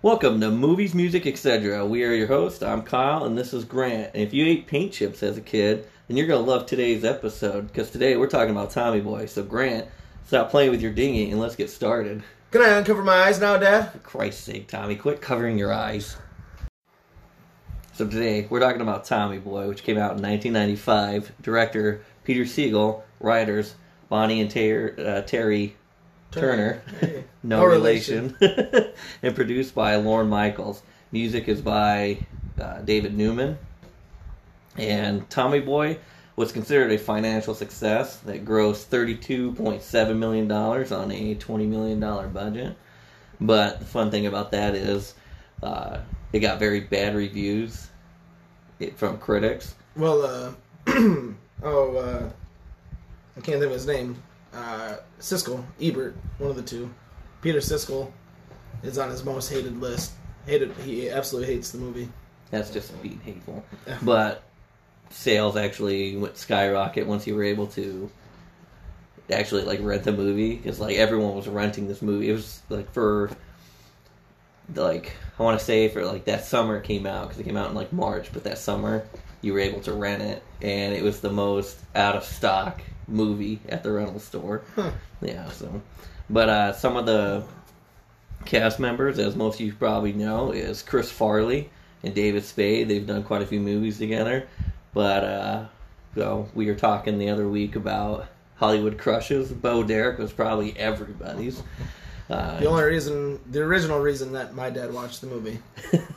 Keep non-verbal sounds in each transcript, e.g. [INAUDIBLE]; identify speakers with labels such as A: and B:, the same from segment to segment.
A: Welcome to Movies, Music, Etc. We are your hosts. I'm Kyle, and this is Grant. And if you ate paint chips as a kid, then you're gonna love today's episode because today we're talking about Tommy Boy. So Grant, stop playing with your dinghy and let's get started.
B: Can I uncover my eyes now, Dad?
A: For Christ's sake, Tommy, quit covering your eyes. So today we're talking about Tommy Boy, which came out in 1995. Director Peter Segal, writers Bonnie and Ter- uh, Terry Turner,
B: Hey. [LAUGHS]
A: no,
B: No
A: relation, [LAUGHS] and produced by Lorne Michaels. Music is by uh, David Newman. And Tommy Boy was considered a financial success that grossed $32.7 million on a $20 million budget. But the fun thing about that is uh, it got very bad reviews from critics.
B: Well, uh, [CLEARS THROAT] oh, uh, I can't think of his name. Uh, Siskel, Ebert, one of the two. Peter Siskel is on his most hated list. Hated, he absolutely hates the movie.
A: That's just being hateful. But sales actually went skyrocket once you were able to actually like rent the movie because like everyone was renting this movie. It was like for like I want to say for like that summer it came out because it came out in like March, but that summer you were able to rent it, and it was the most out of stock movie at the rental store.
B: Huh.
A: Yeah, so but uh, some of the cast members, as most of you probably know, is Chris Farley and David Spade. They've done quite a few movies together. But uh, so we were talking the other week about Hollywood crushes. Bo Derek was probably everybody's. Uh,
B: The only reason, the original reason that my dad watched the movie.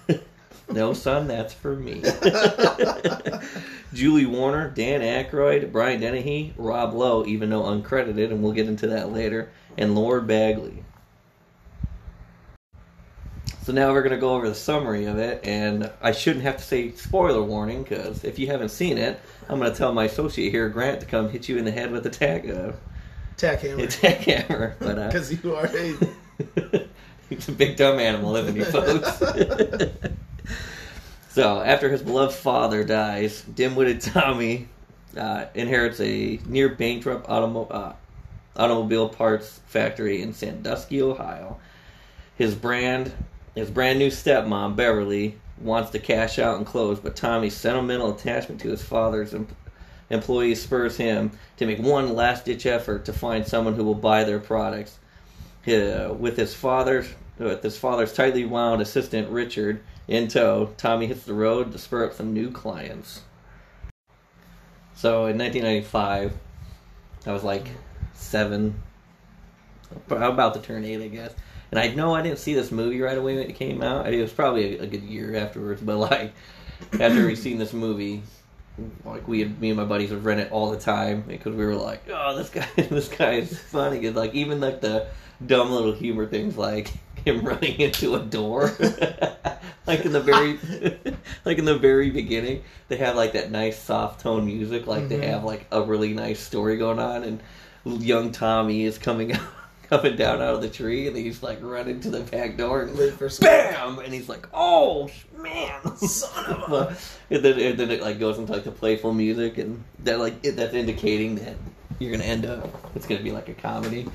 B: [LAUGHS]
A: no, son, that's for me. [LAUGHS] [LAUGHS] Julie Warner, Dan Aykroyd, Brian Dennehy, Rob Lowe, even though uncredited, and we'll get into that later, and Lori Bagley. So now we're going to go over the summary of it, and I shouldn't have to say spoiler warning because if you haven't seen it, I'm going to tell my associate here, Grant, to come hit you in the head with a tag, uh,
B: Tack hammer.
A: a [LAUGHS] tag hammer. But uh,
B: Because you are a. [LAUGHS]
A: He's a big dumb animal, isn't he, folks? [LAUGHS] so, after his beloved father dies, dim-witted Tommy uh, inherits a near bankrupt automo- uh, automobile parts factory in Sandusky, Ohio. His brand, his brand new stepmom Beverly wants to cash out and close, but Tommy's sentimental attachment to his father's em- employees spurs him to make one last-ditch effort to find someone who will buy their products. Uh, with his father's with his father's tightly wound assistant Richard in tow, Tommy hits the road to spur up some new clients. So in 1995, I was like seven, about to turn eight, I guess. And I know I didn't see this movie right away when it came out. It was probably a, a good year afterwards, [LAUGHS] but like after we seen this movie, like we had, me and my buddies would rent it all the time because we were like, oh, this guy, [LAUGHS] this guy is funny. And like even like the dumb little humor things, like [LAUGHS] him running into a door, like in the very, [LAUGHS] like in the very beginning, they have like that nice soft tone music, like they
B: Mhm.
A: have like a really nice story going on, and young Tommy is coming out. [LAUGHS] Coming down out of the tree, and he's like running to the back door, and
B: Late for
A: bam! And he's like, "Oh man, [LAUGHS]
B: Son of a-
A: and then, and then it like goes into like the playful music, and that like it, that's indicating that you're gonna end up. It's gonna be like a comedy,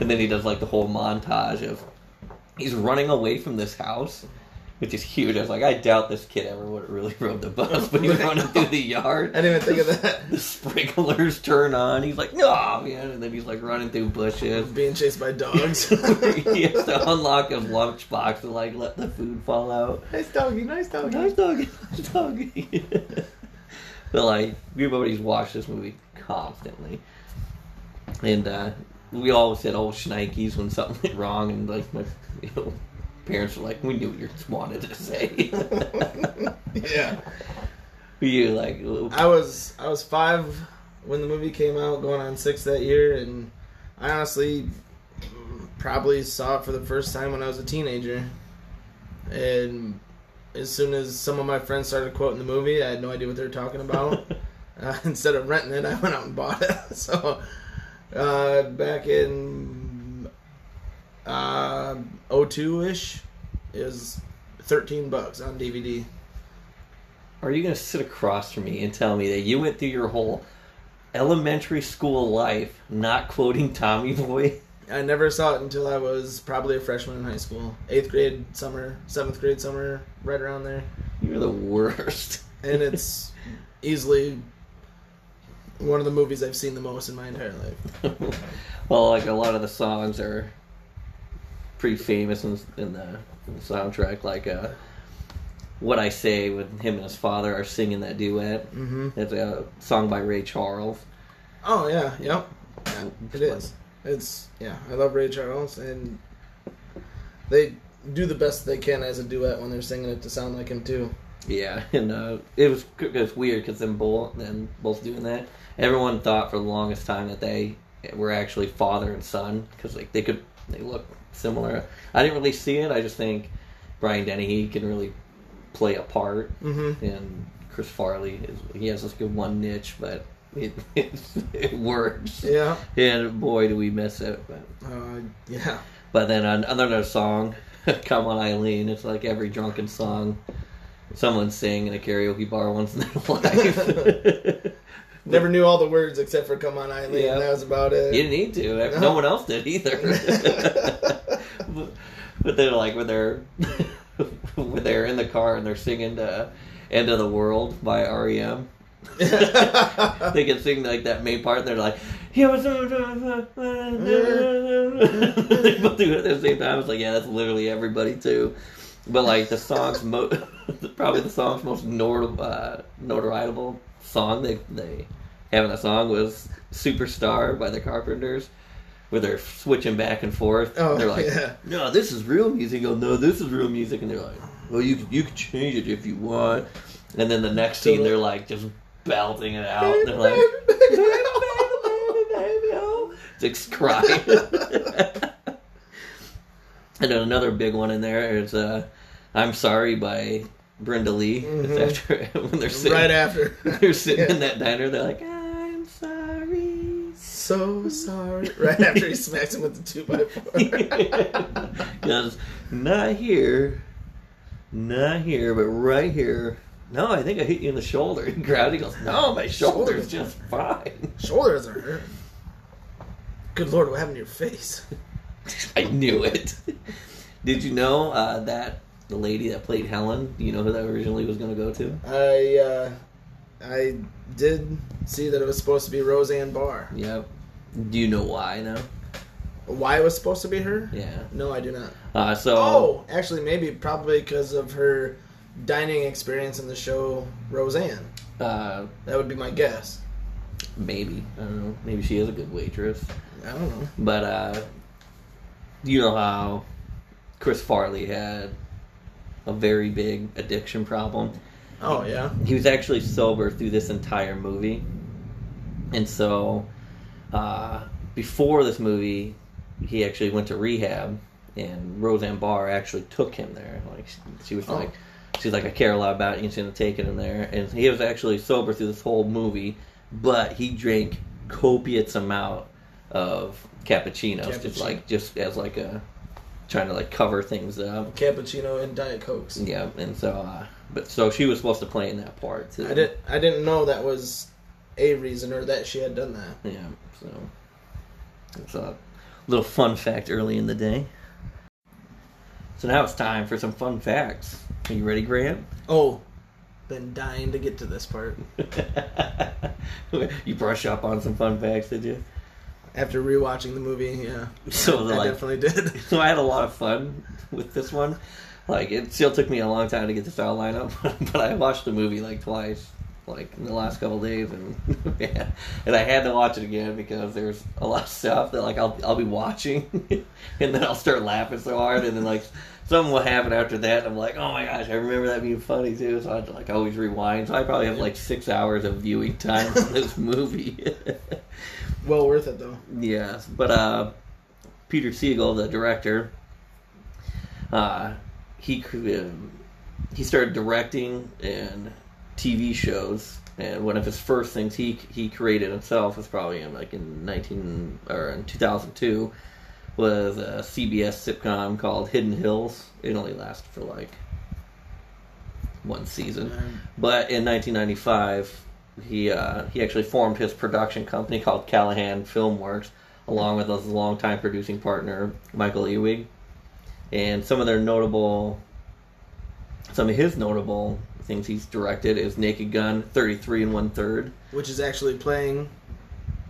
A: and then he does like the whole montage of he's running away from this house, which is huge. I was like, I doubt this kid ever would have really [LAUGHS] rode the bus, but he's [LAUGHS] running through the yard.
B: I didn't even think of that. [LAUGHS]
A: The sprinklers turn on. He's like, no, man, and then he's like running through bushes.
B: Being chased by dogs.
A: he has to unlock his lunchbox and like let the food fall out.
B: nice doggy, nice doggy.
A: Nice doggy, nice doggy. but like, everybody's watched this movie constantly, and uh, we always said, "Oh, shnikes" when something went wrong, and like my you know, parents were like, "We knew what you wanted to say." [LAUGHS]
B: yeah.
A: you like,
B: I was I was five when the movie came out, going on six that year, and I honestly probably saw it for the first time when I was a teenager. And as soon as some of my friends started quoting the movie, I had no idea what they were talking about. [LAUGHS] uh, [LAUGHS] instead of renting it, I went out and bought it. so uh, back in uh, 02 ish, is thirteen bucks on DVD.
A: are you gonna sit across from me and tell me that you went through your whole elementary school life not quoting Tommy Boy?
B: I never saw it until I was probably a freshman in high school, eighth grade summer, seventh grade summer, right around there.
A: You're the worst.
B: And [LAUGHS] it's easily one of the movies I've seen the most in my entire life. [LAUGHS]
A: well, like a lot of the songs are pretty famous in, in, the, in the soundtrack. Like uh, "What'd I Say" when him and his father are singing that duet.
B: Mm-hmm.
A: It's a song by Ray Charles.
B: Oh yeah, yep, yeah, it is. It's yeah, I love Ray Charles, and they do the best they can as a duet when they're singing it to sound like him too.
A: Yeah, and uh, it was it was weird because them both them both doing that. Everyone thought for the longest time that they were actually father and son because like they could they look similar. I didn't really see it. I just think Brian Dennehy can really play a part,
B: Mm-hmm.
A: and Chris Farley is he has this good one niche, but it [LAUGHS] it, it works.
B: Yeah.
A: And boy, do we miss it. But
B: Uh, yeah.
A: but then another song, [LAUGHS] "Come On Eileen," it's like every drunken song someone sang in a karaoke bar once in their [LAUGHS] life.
B: Never knew all the words except for "Come on, Eileen."
A: Yeah.
B: That was about it.
A: You didn't need to. No,
B: No.
A: one else did either. but, but they're like when they're when they're in the car and they're singing the "End of the World" by REM. they can sing like that main part. And they're like, "Here was." they both do it at the same time. It's like, yeah, that's literally everybody too. But like the song's mo- probably the song's most notor- uh, notorietable song they they have a song was "Superstar" by the Carpenters, where they're switching back and forth.
B: Oh,
A: they're like,
B: yeah.
A: "No, this is real music." Oh, no, this is real music, and they're like, "Well, you you can change it if you want." And then the next scene, they're like just belting it out. They're like, "Baby, baby, baby, oh." [LAUGHS] Just crying. [LAUGHS] and then another big one in there is uh, "I'm Sorry" by Brenda Lee.
B: Mhm.
A: It's after [LAUGHS] when they're sitting,
B: right after.
A: they're sitting in that diner. They're like.
B: So sorry. [LAUGHS] Right after he smacks him with the two by four. [LAUGHS]
A: Because not here, not here, but right here. No, I think I hit you in the shoulder. [LAUGHS] He grabs. He goes, "No, my shoulder's just fine."
B: Shoulders doesn't hurt. Good lord, what happened to your face?
A: I knew it. Did you know uh, that the lady that played Helen? Do you know who that originally was going to go to?
B: I uh, I did see that it was supposed to be Roseanne Barr.
A: Yep. Do you know why? No.
B: Why it was supposed to be her?
A: Yeah.
B: No, I do not.
A: Uh, so.
B: Oh, actually, maybe probably because of her dining experience in the show Roseanne.
A: Uh,
B: That would be my guess.
A: maybe I don't know. Maybe she is a good waitress.
B: I don't know.
A: But uh, you know how Chris Farley had a very big addiction problem.
B: Oh yeah.
A: He was actually sober through this entire movie, and so uh, before this movie, he actually went to rehab, and Roseanne Barr actually took him there. Like she was
B: Oh.
A: like, she's like, I care a lot about you, and take him there. And he was actually sober through this whole movie, but he drank copious amount of cappuccinos, just like just as like a trying to like cover things up.
B: Cappuccino and Diet Cokes.
A: Yeah, and so, uh, but so she was supposed to play in that part too.
B: I didn't. I didn't know that was a reason or that she had done that.
A: Yeah, so it's a little fun fact early in the day. So now it's time for some fun facts. Are you ready, Grant?
B: Oh, been dying to get to this part. [LAUGHS]
A: you brush up on some fun facts, did you?
B: After rewatching the movie, yeah,
A: So
B: I
A: like,
B: definitely did. [LAUGHS]
A: so I had a lot of fun with this one. Like it still took me a long time to get this outline up, [LAUGHS] but I watched the movie like twice, like in the last couple of days, and [LAUGHS] yeah, and I had to watch it again because there's a lot of stuff that like I'll I'll be watching, [LAUGHS] and then I'll start laughing so hard, and then like something will happen after that, and I'm like, oh my gosh, I remember that being funny too, so I like always rewind. So I probably have like six hours of viewing time for this [LAUGHS] movie.
B: well worth it though.
A: Yes, but uh, Peter Segal, the director, uh, he um, he started directing and TV shows, and one of his first things he he created himself was probably in like in nineteen or in two thousand two was a CBS sitcom called Hidden Hills. It only lasted for like one season. But in 1995, he uh, he actually formed his production company called Callahan Filmworks, along with his longtime producing partner Michael Ewing. And some of their notable, some of his notable things he's directed is Naked Gun, Thirty Three and One Third.
B: which is actually playing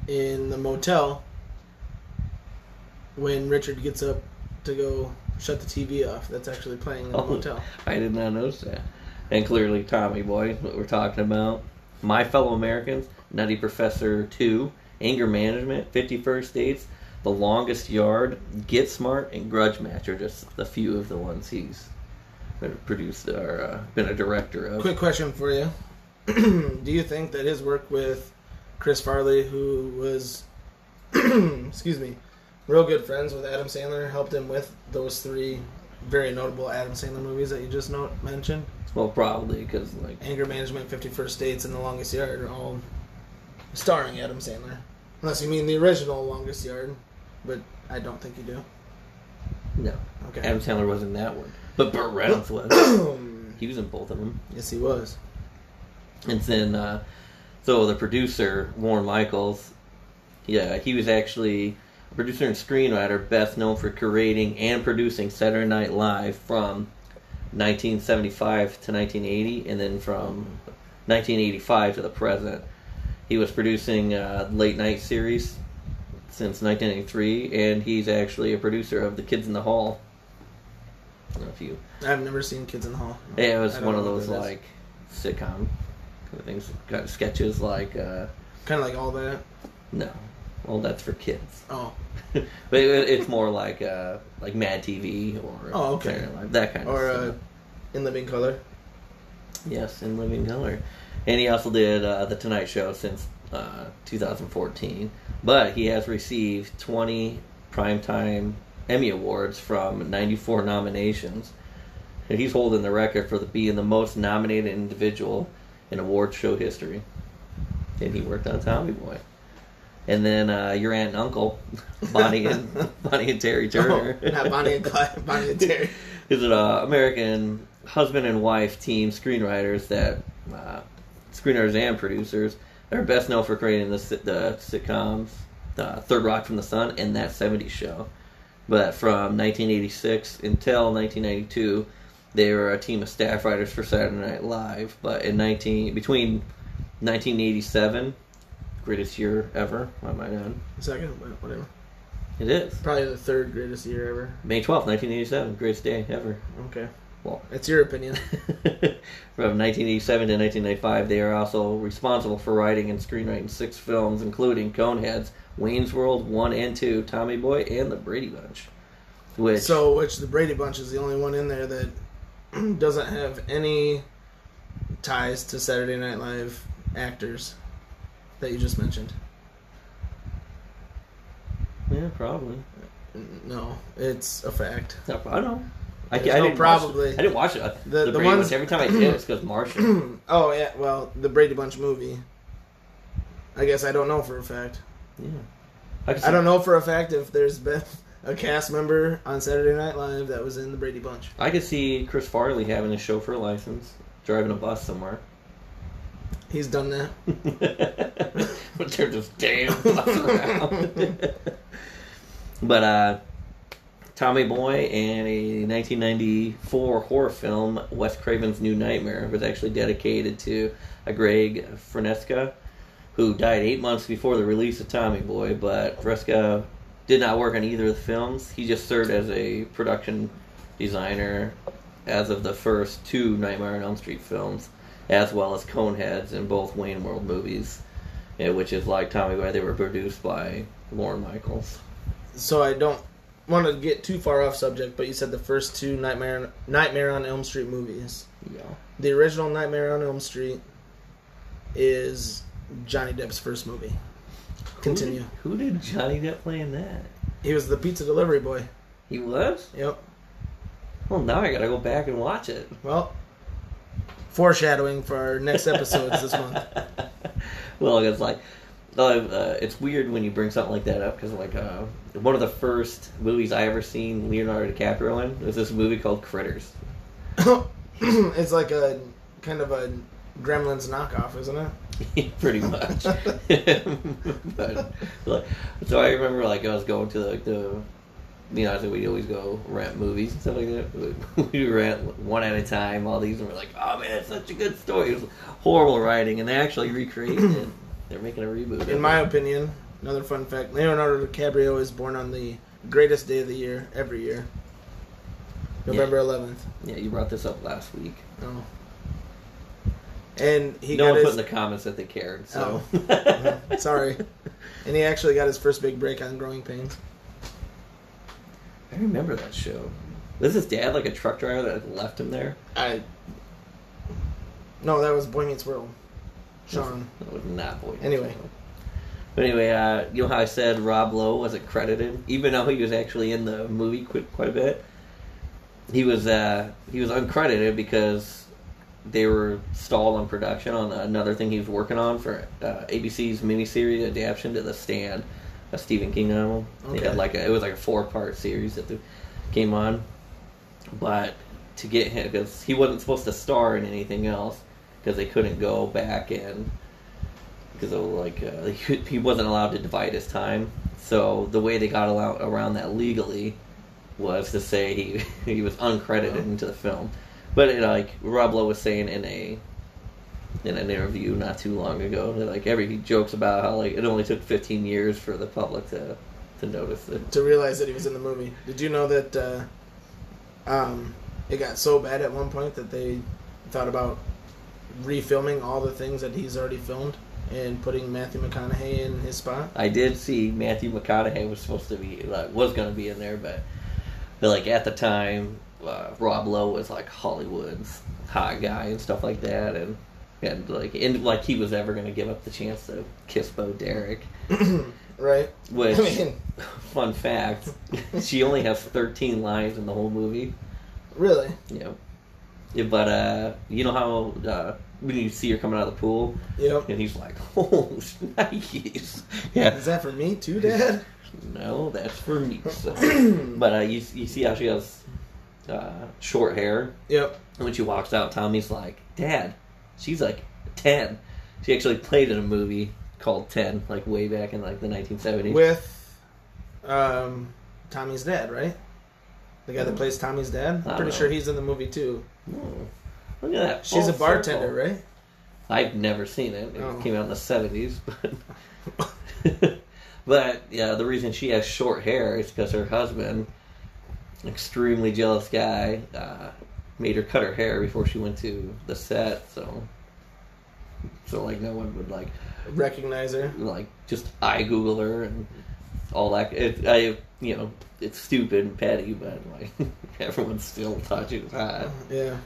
B: in the motel when Richard gets up to go shut the TV off. That's actually playing in the
A: Oh.
B: motel.
A: I did not notice that. And clearly, Tommy Boy, what we're talking about. My Fellow Americans, Nutty Professor 2, Anger Management, 50 First Dates, The Longest Yard, Get Smart, and Grudge Match are just a few of the ones he's been produced or uh, been a director of.
B: Quick question for you: [CLEARS THROAT] Do you think that his work with Chris Farley, who was, [CLEARS THROAT] excuse me, real good friends with Adam Sandler, helped him with those three very notable Adam Sandler movies that you just note, mentioned?
A: Well, probably because like
B: Anger Management, 50 First Dates, and The Longest Yard are all starring Adam Sandler. Unless you mean the original Longest Yard, but I don't think you do.
A: no,
B: Okay.
A: Adam Sandler wasn't in that one, but Burt Reynolds was. [COUGHS] He was in both of them.
B: yes, he was.
A: And then, uh, so the producer, Warren Michaels, yeah, he was actually a producer and screenwriter, best known for creating and producing Saturday Night Live from 1975 to 1980, and then from 1985 to the present. He was producing uh, late night series since 1983, and he's actually a producer of The Kids in the Hall. I don't know if you
B: I've never seen Kids in the Hall.
A: yeah, it was one of those
B: that is.
A: like sitcom kind of things, kind of sketches. Like uh,
B: Kind of like all that.
A: no, well that's for kids,
B: Oh. [LAUGHS]
A: but it, it's more like uh, like Mad TV or
B: Oh, okay.
A: Live, that kind
B: Or
A: of
B: uh,
A: stuff.
B: In Living Color.
A: Yes, in Living Color, and he also did uh, the Tonight Show since uh, 2014. But he has received 20 primetime Emmy awards from 94 nominations. And he's holding the record for the, being the most nominated individual in award show history. And he worked on Tommy Boy. And then uh, your aunt and uncle, [LAUGHS] Bonnie and [LAUGHS] Bonnie and Terry Turner.
B: Oh, not Bonnie and Clyde, Bonnie and Terry.
A: is an uh, American husband and wife team screenwriters that uh, screenwriters and producers. They're best known for creating the, the sitcoms uh, Third Rock from the Sun and That 70s Show. But from 1986 until 1992, they were a team of staff writers for Saturday Night Live. But in 19 between 1987, greatest year ever, I might add,
B: Second, whatever.
A: it is
B: Probably the third greatest year ever.
A: May 12th, 1987, greatest day ever.
B: Okay.
A: Well,
B: it's your opinion. [LAUGHS]
A: From 1987 to 1995, they are also responsible for writing and screenwriting six films, including Coneheads, Wayne's World 1 and 2, Tommy Boy, and The Brady Bunch. Which,
B: So, which the Brady Bunch is the only one in there that [CLEARS THROAT] doesn't have any ties to Saturday Night Live actors that you just mentioned.
A: yeah, probably.
B: No, it's a fact.
A: I know. I, I didn't
B: probably.
A: Watch, I didn't watch it.
B: The-
A: The,
B: the
A: Brady
B: ones-
A: Bunch. Every time I see it, it's because Martian. [CLEARS THROAT]
B: oh yeah, well, the Brady Bunch movie. I guess I don't know for a fact.
A: yeah. I,
B: I don't know for a fact if there's been a cast member on Saturday Night Live that was in the Brady Bunch.
A: I could see Chris Farley having a chauffeur license, driving a bus somewhere.
B: He's done that. [LAUGHS]
A: but they're just damn bus around. [LAUGHS] but uh, Tommy Boy and a 1994 horror film, Wes Craven's New Nightmare, was actually dedicated to a Greg Fonseca, who died eight months before the release of Tommy Boy. But Fonseca did not work on either of the films. He just served as a production designer as of the first two Nightmare on Elm Street films, as well as Coneheads in both Wayne World movies, eh, which is like Tommy Boy. They were produced by Lorne Michaels.
B: So I don't want to get too far off subject, but you said the first two Nightmare Nightmare on Elm Street movies.
A: Yeah.
B: The original Nightmare on Elm Street is Johnny Depp's first movie. Continue.
A: Who did, who did Johnny Depp play in that?
B: He was the pizza delivery boy.
A: He was?
B: Yep.
A: Well, now I gotta go back and watch it.
B: Well, foreshadowing for our next episodes this month. [LAUGHS]
A: well, it's like, uh, uh, it's weird when you bring something like that up because, like, uh, one of the first movies I ever seen Leonardo DiCaprio in was this movie called Critters. [COUGHS]
B: it's like a kind of a Gremlins knockoff, isn't it? [LAUGHS]
A: pretty much. [LAUGHS] but like, so I remember like I was going to like the, you know, so we always go rent movies and stuff like that. [LAUGHS] We rent one at a time, all these, and we're like, oh man, it's such a good story. It was horrible writing, and they actually recreated it. They're making a reboot.
B: In
A: it.
B: my opinion, another fun fact: Leonardo DiCaprio is born on the greatest day of the year every year, November 11th.
A: yeah, you brought this up last week.
B: Oh. And he
A: no
B: got
A: one
B: his.
A: put in the comments that they cared. So [LAUGHS]
B: Mhm. Sorry. And he actually got his first big break on Growing Pains.
A: I remember that show. Was his dad like a truck driver that left him there?
B: I. No, that was Boy Meets World. Sean.
A: That was not boy.
B: Anyway.
A: But anyway, uh, you know how I said Rob Lowe wasn't credited, even though he was actually in the movie quite, quite a bit. He was uh, he was uncredited because they were stalled on production on another thing he was working on for uh, ABC's miniseries adaptation to The Stand, a Stephen King novel. They
B: Okay.
A: had like a, it was like a four part series that they came on, but to get him because he wasn't supposed to star in anything else because they couldn't go back and because of like uh, [LAUGHS] he, he wasn't allowed to divide his time. So the way they got allow- around that legally was to say he [LAUGHS] he was uncredited
B: Oh.
A: into the film. But it, like Rob Lowe was saying in a in an interview not too long ago, that like every he jokes about how like it only took 15 years for the public to to notice it.
B: To realize that he was in the movie. Did you know that uh, um, it got so bad at one point that they thought about refilming all the things that he's already filmed and putting Matthew McConaughey in his spot?
A: I did see Matthew McConaughey was supposed to be like was going to be in there, but but like at the time, uh, Rob Lowe was like Hollywood's hot guy and stuff like that, and and like and like he was ever going to give up the chance to kiss Bo Derek. [COUGHS]
B: right?
A: Which
B: I mean, [LAUGHS]
A: fun fact, [LAUGHS] she only has 13 lines in the whole movie.
B: really?
A: Know, yeah, but uh, you know how uh, when you see her coming out of the pool,
B: Yep.
A: and he's like, [LAUGHS] "Oh, nice." Yeah,
B: Is that for me too, Dad?
A: No, that's for me. [CLEARS THROAT] So. but uh, you you see how she has uh, short hair.
B: Yep.
A: And when she walks out, Tommy's like, "Dad, she's like ten. She actually played in a movie called Ten, like way back in like the 1970s.
B: With um, Tommy's dad, right? The guy that plays Tommy's dad. I'm pretty
A: know.
B: sure he's in the movie too.
A: Look at that.
B: She's a bartender,
A: circle.
B: right?
A: I've never seen it. It
B: Oh.
A: came out in the 70s, [LAUGHS] but [LAUGHS] but yeah, the reason she has short hair is because her husband, extremely jealous guy, uh, made her cut her hair before she went to the set. So so like no one would like
B: Recognize her.
A: like just I Google her and all that. It, I you know it's stupid and petty, but like [LAUGHS] everyone still thought she was hot.
B: Yeah.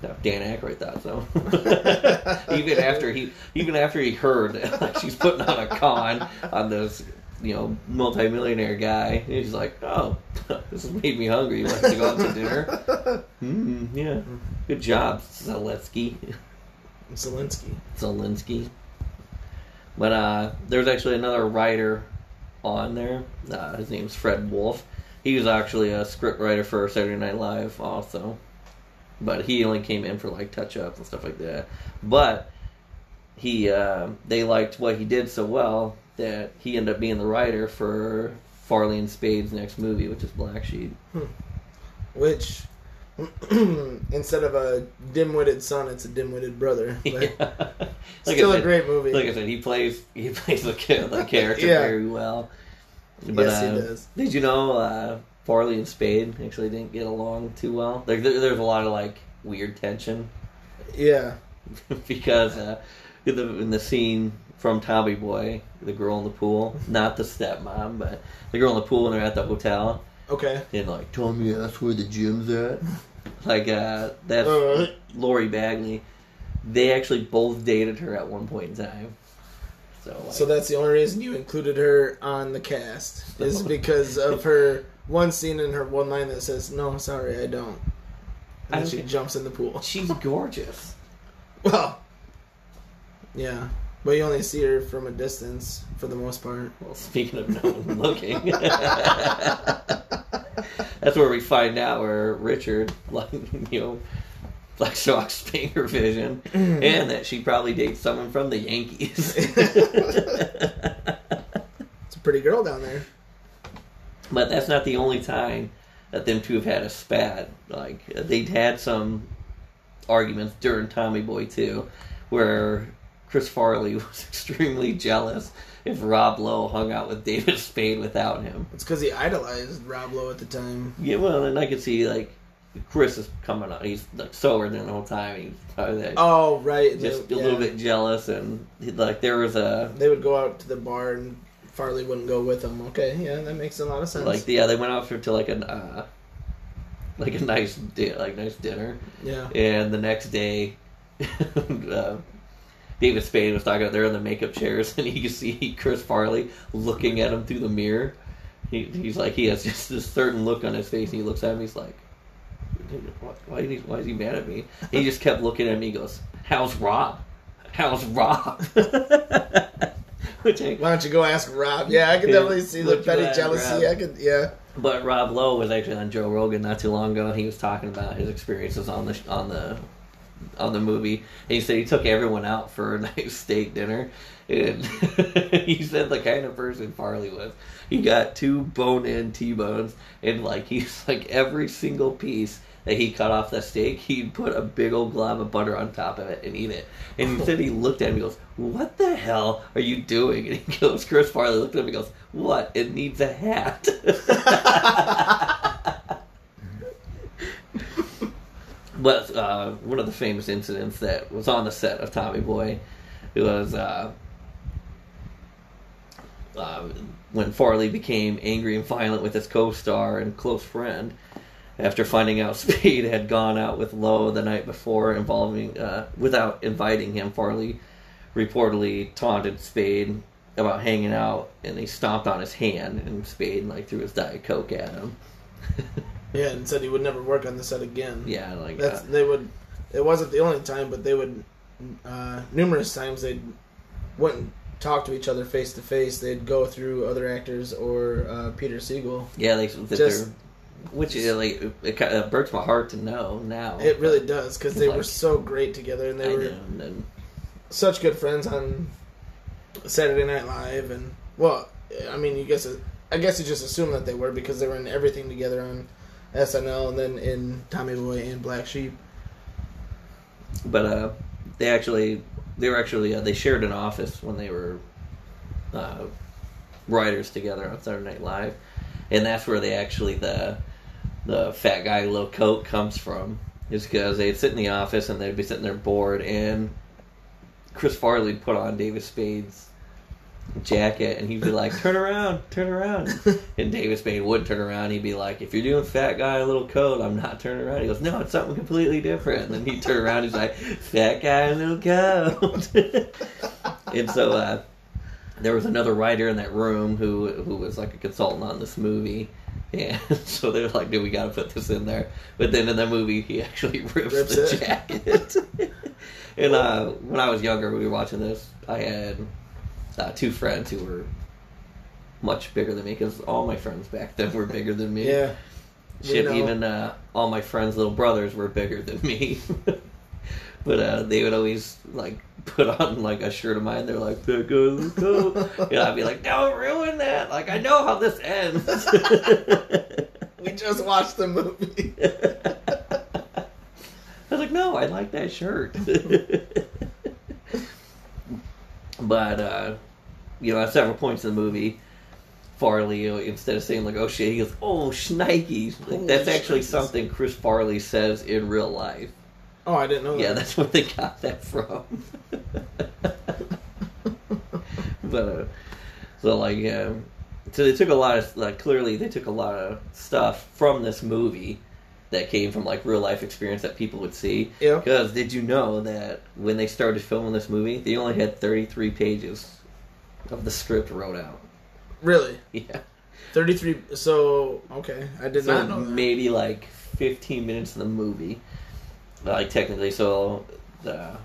A: Dan Aykroyd thought so. [LAUGHS] even after he, even after he heard that like, she's putting on a con on this, you know, multimillionaire guy, he's like, "Oh, [LAUGHS] this has made me hungry. You like to go out to dinner? [LAUGHS] Hmm, yeah, good job, Zalinsky,
B: Zalinsky.
A: Zalinsky." But uh, there's actually another writer on there. Uh, his name's Fred Wolf. He was actually a script writer for Saturday Night Live, also but he only came in for like touch ups and stuff like that. But he uh, they liked what he did so well that he ended up being the writer for Farley and Spade's next movie, which is Black Sheep.
B: Which, [CLEARS THROAT] instead of a dim-witted son, it's a dim-witted brother. [LAUGHS] But
A: Yeah. Like
B: Still a great movie.
A: Like I said, he plays he plays the, the [LAUGHS] character
B: Yeah.
A: very well. But,
B: Yes, he
A: uh,
B: does.
A: Did you know uh, Farley and Spade actually didn't get along too well? Like there, there's a lot of like weird tension
B: yeah. [LAUGHS]
A: because uh, in the in the scene from Tommy Boy, the girl in the pool, not the stepmom, but the girl in the pool when they're at the hotel,
B: Okay.
A: and like Tommy that's where the gym's at. [LAUGHS] Like uh, that's. Lori Bagley. They actually both dated her at one point in time. So, like,
B: So that's the only reason you included her on the cast [LAUGHS] is because of her one scene in her one line that says, "No, sorry, I don't." And she jumps in the pool. [LAUGHS]
A: she's gorgeous.
B: Well, yeah, but you only see her from a distance for the most part.
A: Well, speaking of no one [LAUGHS] looking, [LAUGHS] that's where we find out where Richard, like you know, Black Sox Springer Vision, [CLEARS THROAT] and that she probably dates someone from the Yankees.
B: It's a pretty girl down there.
A: But that's not the only time that them two have had a spat. Like they'd had some arguments during Tommy Boy too, where Chris Farley [LAUGHS] was extremely jealous if Rob Lowe hung out with David Spade without him.
B: It's because he idolized Rob Lowe at the time.
A: Yeah, well, and I could see like Chris is coming out. He's like sober the whole time. He's probably like,
B: Oh, right.
A: just
B: They-
A: a little bit jealous, and he- like there was a
B: They would go out to the bar and Farley wouldn't go with them. Okay, yeah, that makes a lot of sense.
A: like yeah they went out for to like an uh, like a nice di- like nice dinner,
B: yeah.
A: and the next day. [LAUGHS] uh, David Spade was talking. They're in the makeup chairs, [LAUGHS] and you can see Chris Farley looking at him through the mirror. He, he's like, he has just this certain look on his face, and he looks at him. He's like, "Why, why, is he, why is he mad at me?" And he just kept looking at me. He goes, "How's Rob? How's Rob?" [LAUGHS] Which I,
B: Why don't you go ask Rob? Yeah, I
A: can
B: definitely see the petty jealousy.
A: Rob.
B: I could, yeah.
A: But Rob Lowe was actually on Joe Rogan not too long ago, and he was talking about his experiences on the on the on the movie. And he said he took everyone out for a [LAUGHS] nice steak dinner, and [LAUGHS] he said the kind of person Farley was. He got two bone-in T-bones, and like [LAUGHS] he's like every single piece that he cut off the steak, he'd put a big old glob of butter on top of it and eat it. And [LAUGHS] he said he looked at him, he goes, "What the hell are you doing?" And he [LAUGHS] goes, Chris Farley looked at him, he goes, "What? It needs a hat." [LAUGHS] But uh, one of the famous incidents that was on the set of Tommy Boy, was uh, uh, when Farley became angry and violent with his co-star and close friend after finding out [LAUGHS] Spade had gone out with Lowe the night before, involving uh, without inviting him. Farley reportedly taunted Spade about hanging out, and he stomped on his hand, and Spade like threw his diet coke at him. [LAUGHS]
B: Yeah, and said he would never work on the set again.
A: yeah, like
B: That's
A: uh,
B: they would. It wasn't the only time, but they would. Uh, numerous times they wouldn't talk to each other face to face. They'd go through other actors or uh, Peter Segal.
A: Yeah, like
B: Just-
A: they're, which uh, like it kind of breaks my heart to know now.
B: It really does because they were so great together, and
A: I
B: they
A: know,
B: were
A: and
B: such good friends on Saturday Night Live. And well, I mean, you guess it, I guess you just assume that they were because they were in everything together on SNL and then in Tommy Boy and Black Sheep.
A: but uh, they actually they were actually uh, they shared an office when they were uh, writers together on Saturday Night Live, and that's where they actually the the fat guy low coat comes from. Is because they'd sit in the office and they'd be sitting there bored, and Chris Farley put on David Spade's jacket, and he'd be like, "Turn around, turn around." [LAUGHS] And David Spade would turn around. He'd be like, "If you're doing fat guy little coat, I'm not turning around." He goes, "No, it's something completely different." And then he'd turn around. He's like, "Fat guy little coat." [LAUGHS] and so uh, there was another writer in that room who who was like a consultant on this movie. And [LAUGHS] so they're like, "Dude, we got to put this in there." But then in the movie, he actually [LAUGHS] rips,
B: Rips
A: the
B: it.
A: jacket. [LAUGHS] and uh, when I was younger, we were watching this. I had uh, two friends who were much bigger than me because all my friends back then were bigger than me.
B: Yeah.
A: Shit, even uh, all my friends' little brothers were bigger than me. But uh, they would always like put on like a shirt of mine. They're like, "That look out!" And I'd be like, "Don't ruin that! Like, I know how this ends." [LAUGHS]
B: We just watched the movie. [LAUGHS]
A: I was like, "No, I like that shirt." [LAUGHS] but uh, you know, at several points in the movie, Farley, instead of saying like "oh shit," he goes "oh shnikes." Like, that's actually something Chris Farley says in real life.
B: Oh, I didn't know that.
A: Yeah, that's where they got that from. [LAUGHS] but uh, so like, um, so they took a lot of like clearly they took a lot of stuff from this movie that came from like real life experience that people would see.
B: Yeah.
A: Because did you know that when they started filming this movie, they only had thirty three pages of the script wrote out.
B: Really? [LAUGHS]
A: Yeah.
B: 33. So, okay. I did
A: so
B: not know that.
A: maybe like 15 minutes of the movie like technically so the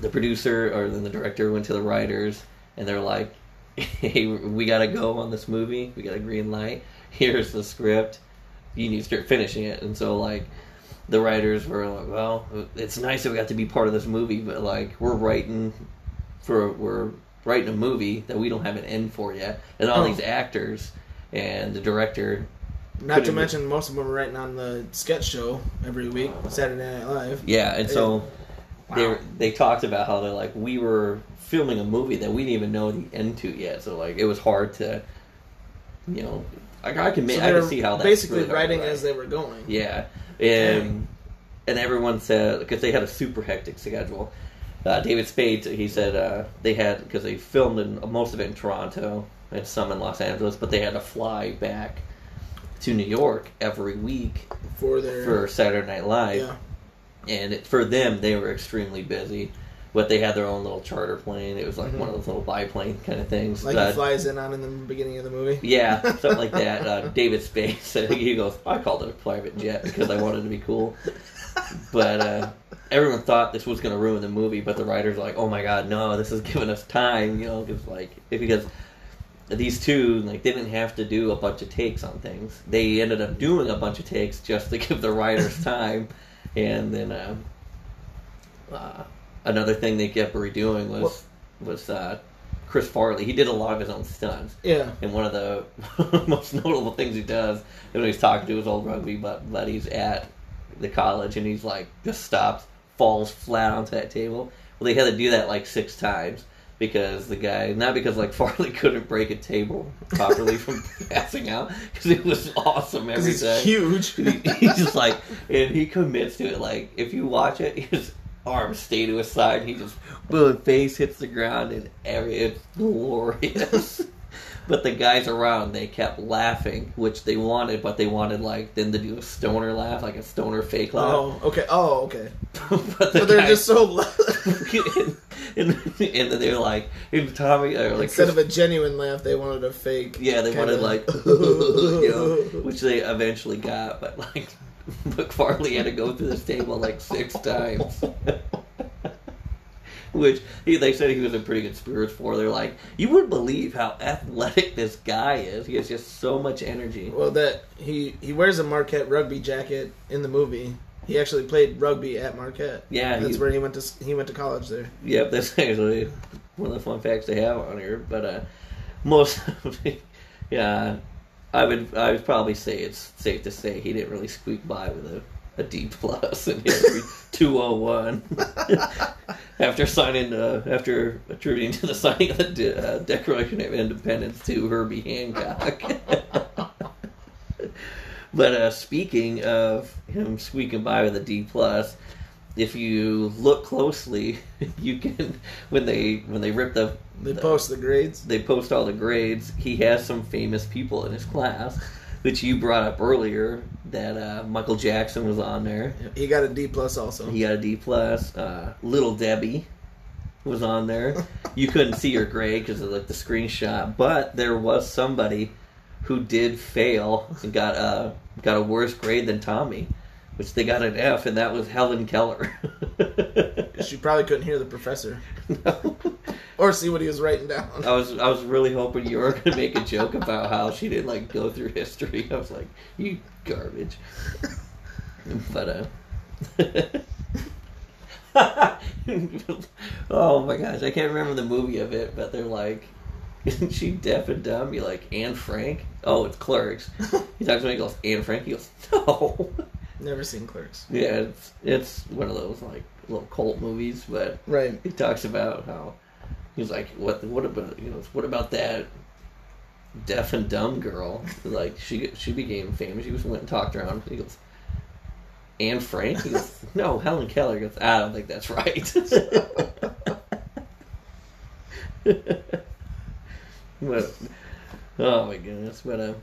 A: the producer or then the director went to the writers and they're like [LAUGHS] hey we gotta go on this movie. We got a green light. [LAUGHS] Here's the script. You need to start finishing it. And so like the writers were like, "Well, it's nice that we got to be part of this movie, but like we're writing for we're writing a movie that we don't have an end for yet, and all
B: Oh.
A: these actors and the director
B: Not to mention, most of them were writing on the sketch show every week, Saturday Night Live.
A: Yeah, and so they were, they talked about how they're like we were filming a movie that we didn't even know the end to yet, so like it was hard to, you know, I, I can
B: So
A: I can see how that's
B: basically
A: really
B: writing as they were going.
A: yeah, and and everyone said because they had a super hectic schedule. Uh, David Spade, he said uh, they had because they filmed in most of it in Toronto and some in Los Angeles, but they had to fly back to New York every week
B: for their
A: for Saturday Night Live
B: yeah.
A: and it, for them they were extremely busy but they had their own little charter plane it was like
B: Mhm.
A: one of those little biplane kind of things
B: like
A: Uh,
B: he flies in on in the beginning of the movie.
A: yeah [LAUGHS] something like that uh, david spade [LAUGHS] he goes i called it a private jet because i wanted to be cool but uh, everyone thought this was going to ruin the movie but the writers were like oh my god no this is giving us time you know because like because these two like didn't have to do a bunch of takes on things they ended up doing a bunch of takes just to [LAUGHS] give the writers [LAUGHS] time and then um, uh, another thing they kept redoing was was uh, Chris Farley. He did a lot of his own stunts,
B: Yeah.
A: and one of the [LAUGHS] most notable things he does is when he's talking to his old rugby buddies at the college, and he's like just stops, falls flat onto that table. Well, they had to do that like six times because the guy, not because like [LAUGHS] Farley couldn't break a table properly from [LAUGHS] passing out, because it was awesome every
B: he's
A: day.
B: huge.
A: He- [LAUGHS] he's just like, and he commits to it. Like, if you watch it, his arms stay to his side. He just, boom, face hits the ground, and every it's glorious. But the guys around, they kept laughing, which they wanted, but they wanted like them to do a stoner laugh, like a stoner fake laugh.
B: Oh, okay. Oh, okay. [LAUGHS]
A: but the
B: But they're
A: guys-
B: just so. [LAUGHS]
A: and, and, then they were like, and Tommy, or like
B: Instead of a genuine laugh, they wanted a fake.
A: Yeah, they wanted
B: kinda-
A: like, [LAUGHS] you know, which they eventually got, but like McFarley had to go through this table like six times. [LAUGHS] which he, they said he was in pretty good spirits for. They're like, you wouldn't believe how athletic [LAUGHS] this guy is. He has just so much energy.
B: Well, that he he wears a Marquette rugby jacket in the movie. He actually played rugby at Marquette.
A: Yeah,
B: that's
A: he-
B: where he went to he went to college there.
A: Yep, [LAUGHS] that's actually one of the fun facts they have on here. But uh, most, yeah, I would I would probably say it's safe to say he didn't really squeak by with a, a D plus in every [LAUGHS] two oh one [LAUGHS] after signing uh, after attributing to the signing of the De- uh, Declaration of Independence to Herbie Hancock. [LAUGHS] But uh, speaking of him squeaking by with a D plus, if you look closely, you can when they when they rip the
B: They post the grades.
A: they post all the grades. He has some famous people in his class, which you brought up earlier. That uh, Michael Jackson was on there.
B: He got a D plus also.
A: He got a D plus. Uh, Little Debbie was on there. [LAUGHS] You couldn't see her grade because of like the screenshot, but there was somebody who did fail and got a got a worse grade than Tommy, which they got an F, and that was Helen Keller. [LAUGHS]
B: She probably couldn't hear the professor [LAUGHS]
A: No. [LAUGHS]
B: or see what he was writing down.
A: I was I was really hoping you were gonna make a joke about how she didn't like go through history. I was like, you garbage. But uh [LAUGHS] Oh my gosh, I can't remember the movie of it, but they're like isn't [LAUGHS] she deaf and dumb? You're like, Anne Frank? Oh, it's clerks. He talks to me, he goes, Anne Frank? He goes, No.
B: Never seen Clerks.
A: Yeah, it's it's one of those like little cult movies, but
B: Right.
A: he talks about how he's like, what what about you know what about that deaf and dumb girl? [LAUGHS] Like she she became famous. She was went and talked around. He goes, Anne Frank. He goes, [LAUGHS] no, Helen Keller. He goes, I don't think that's right. [LAUGHS] but oh my goodness, but uh,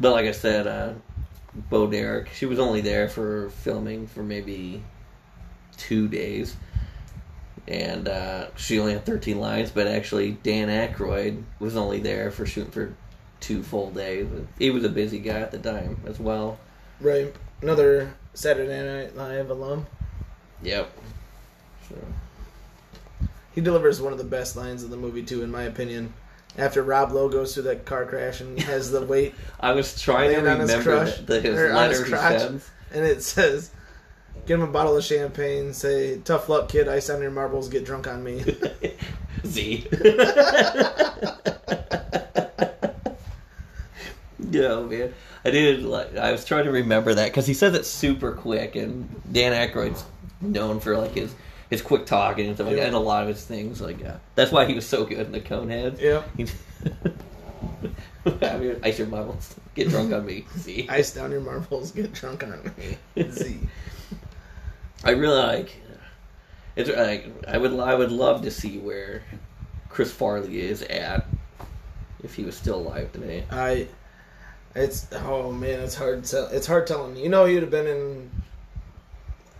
A: but like I said, uh, Bo Derek, she was only there for filming for maybe two days, and uh, she only had 13 lines. But actually, Dan Aykroyd was only there for shooting for two full days. He was a busy guy at the time as well.
B: Right. Another Saturday Night Live alum.
A: Yep. So
B: He delivers one of the best lines of the movie too, in my opinion. After Rob Lowe goes through that car crash and has the weight, [LAUGHS]
A: I was trying to
B: on his
A: remember
B: crush,
A: the, his
B: on his
A: letter he sends.
B: and it says, "Get him a bottle of champagne. Say, tough luck, kid. Ice on your marbles. Get drunk on me." [LAUGHS]
A: Z. [LAUGHS] yeah, man. I did like. I was trying to remember that because he says it super quick, and Dan Aykroyd's known for like his his quick talking and stuff like that, and a lot of his things. Like uh, that's why he was so good in the Coneheads.
B: yeah.
A: He- I mean, ice your marbles. Get drunk on me. Z.
B: Ice down your marbles. Get drunk on me. [LAUGHS] Z.
A: I really like. It's like I would I would love to see where Chris Farley is at if he was still alive today.
B: I. It's oh man, it's hard. Tell, it's hard telling. You know, he'd have been in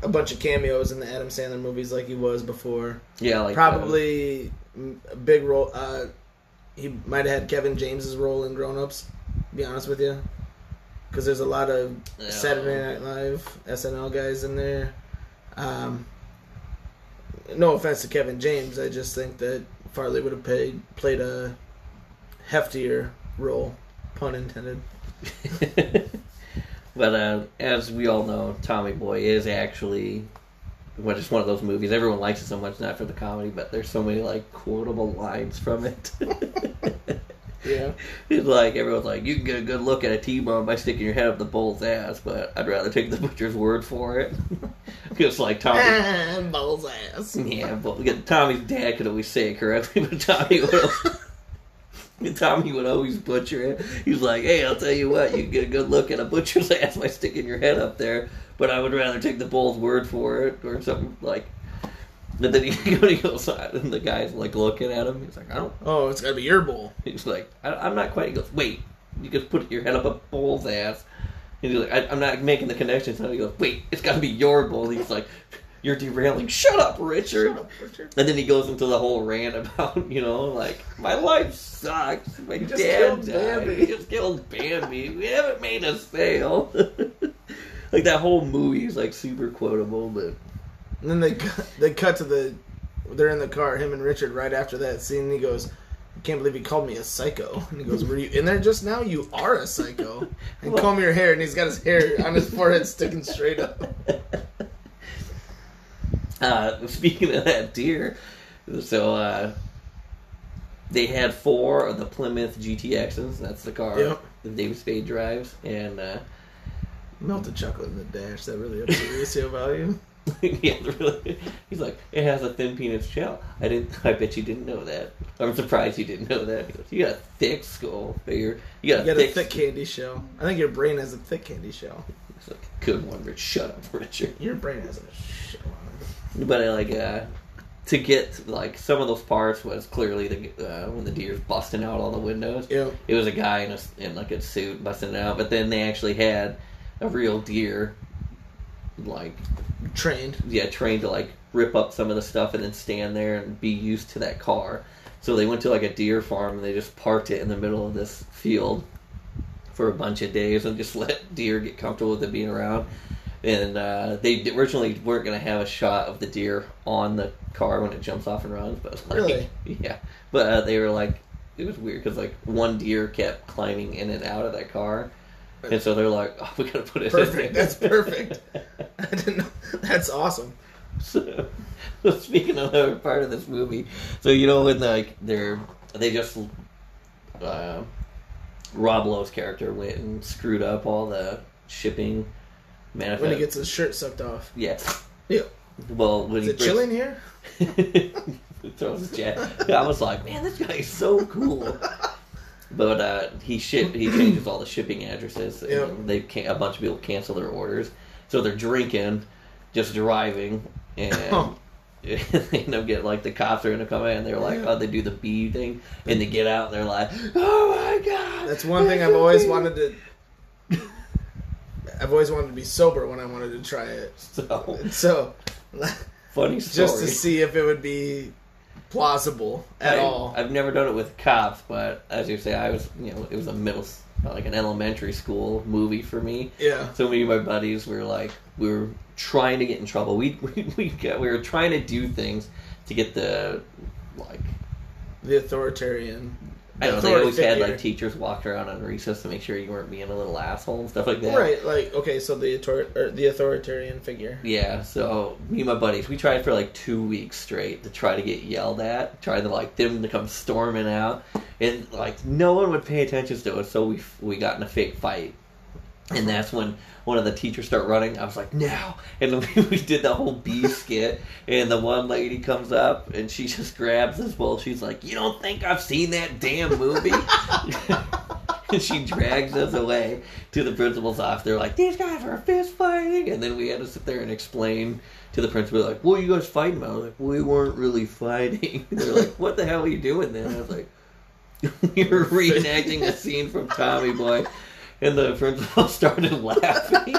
B: a bunch of cameos in the Adam Sandler movies like he was before.
A: Yeah, like
B: Probably a big role. Uh, he might have had Kevin James's role in Grown Ups. Be honest with you, because there's a lot of
A: Yeah.
B: Saturday Night Live SNL guys in there. Um, no offense to Kevin James, I just think that Farley would have played played a heftier role, pun intended. [LAUGHS]
A: but uh, as we all know, Tommy Boy is actually well, just one of those movies. Everyone likes it so much, not for the comedy, but there's so many like quotable lines from it. [LAUGHS]
B: Yeah, [LAUGHS]
A: It's like everyone's like, you can get a good look at a T-bone by sticking your head up the bull's ass, but I'd rather take the butcher's word for it. [LAUGHS] It's like Tommy.
B: ah, balls ass.
A: Yeah, but Tommy's dad could always say it correctly, [LAUGHS] but Tommy would. Tommy would always butcher it. He's like, "Hey, I'll tell you what, you can get a good look at a butcher's ass by sticking your head up there, but I would rather take the bull's word for it, or something like." And then he, [LAUGHS] he goes on, and the guy's like looking at him. He's like, "I don't."
B: Oh, it's gotta be your bowl.
A: He's like, I, "I'm not quite." He goes, "Wait, you just put your head up a bull's ass." And he's like, I, "I'm not making the connection." So he goes, "Wait, it's got to be your bull." He's like, "You're derailing." [LAUGHS] Shut up, Richard.
B: Shut up, Richard.
A: And then he goes into the whole rant about, [LAUGHS] you know, like, my life sucks. My
B: just
A: dad died.
B: Bambi."
A: He just killed Bambi. We haven't made a sale. like, that whole movie is, like, super quotable, but.
B: And then they cut, [LAUGHS] they cut to the they're in the car, him and Richard, right after that scene. And he goes, "I can't believe he called me a psycho." [LAUGHS] And he goes, "Were you in there just now? You are a psycho." [LAUGHS] And
A: Well-
B: comb your hair, and he's got his hair on his forehead sticking straight up.
A: Uh, speaking of that deer, so, uh, they had four of the Plymouth GTXs. That's the car
B: Yep.
A: that David Spade drives. And, uh,
B: Melted chocolate in the dash. That really ups the resale value. [LAUGHS]
A: yeah, really. He's like, it has a thin penis shell. I didn't. [LAUGHS] I bet you didn't know that. I'm surprised you didn't know that. Goes, you got a thick skull. You're, you got
B: You
A: a
B: got a
A: thick.
B: thick candy shell. I think your brain has a thick candy shell.
A: It's like, good one, Rich. Shut up, Richard.
B: Your brain has a shell on it.
A: But I like uh, to get like some of those parts was clearly the uh, when the deer's busting out all the windows.
B: Yeah.
A: It was a guy in a in like a suit busting it out, but then they actually had a real deer, like
B: Trained.
A: yeah, trained to like rip up some of the stuff and then stand there and be used to that car. So they went to like a deer farm and they just parked it in the middle of this field for a bunch of days and just [LAUGHS] let deer get comfortable with it being around. And uh, they originally weren't going to have a shot of the deer on the car when it jumps off and runs, but like,
B: Really? [LAUGHS]
A: yeah. But uh, they were like, it was weird because like one deer kept climbing in and out of that car. And so they're like, oh, we gotta put it in
B: Perfect.
A: there.
B: That's perfect. [LAUGHS] I didn't know. That's awesome.
A: So, so speaking of another part of this movie, so you know when like they're they just uh, Rob Lowe's character went and screwed up all the shipping manifest.
B: When he gets his shirt sucked off.
A: yeah,
B: Yeah.
A: well when
B: Is
A: he
B: it chilling here? [LAUGHS]
A: throws his jacket. I was like, man, this guy's so cool. [LAUGHS] But uh, he ship he changes all the shipping addresses. And
B: Yep.
A: They can a bunch of people cancel their orders, so they're drinking, just driving, and [LAUGHS]
B: Oh. [LAUGHS]
A: they end up getting like the cops are gonna come in. and They're like,
B: Yeah.
A: oh, they do the bee thing, and they get out and they're like, oh my god.
B: That's one thing I've always wanted to. [LAUGHS] I've always wanted to be sober when I wanted to try it.
A: So
B: So,
A: funny story.
B: just to see if it would be plausible at
A: I-
B: all.
A: I've never done it with cops, but as you say, I was you know it was a middle like an elementary school movie for me.
B: yeah.
A: So me and my buddies were like, we were trying to get in trouble. We [LAUGHS] we we, got, we were trying to do things to get the like
B: The authoritarian
A: I don't know, they always had like teachers walked around on recess to make sure you weren't being a little asshole and stuff like that.
B: Right, like okay, so the author- or the authoritarian figure.
A: Yeah, so me and my buddies, we tried for like two weeks straight to try to get yelled at, try to like them to come storming out, and like no one would pay attention to us, so we we got in a fake fight, and uh-huh. that's when one of the teachers start running. I was like, "No!" and [LAUGHS] we, we did the whole bee [LAUGHS] skit, and the one lady comes up and she just grabs this bowl. She's like, you don't think I've seen that damn movie? [LAUGHS] and she drags us away to the principal's office. They're like, these guys are fist fighting. And then we had to sit there and explain to the principal, like, what are you guys fighting about? I was like, we weren't really fighting. They're like, what the hell are you doing then? I was like, we were reenacting a scene from Tommy Boy. And the principal [LAUGHS] started laughing.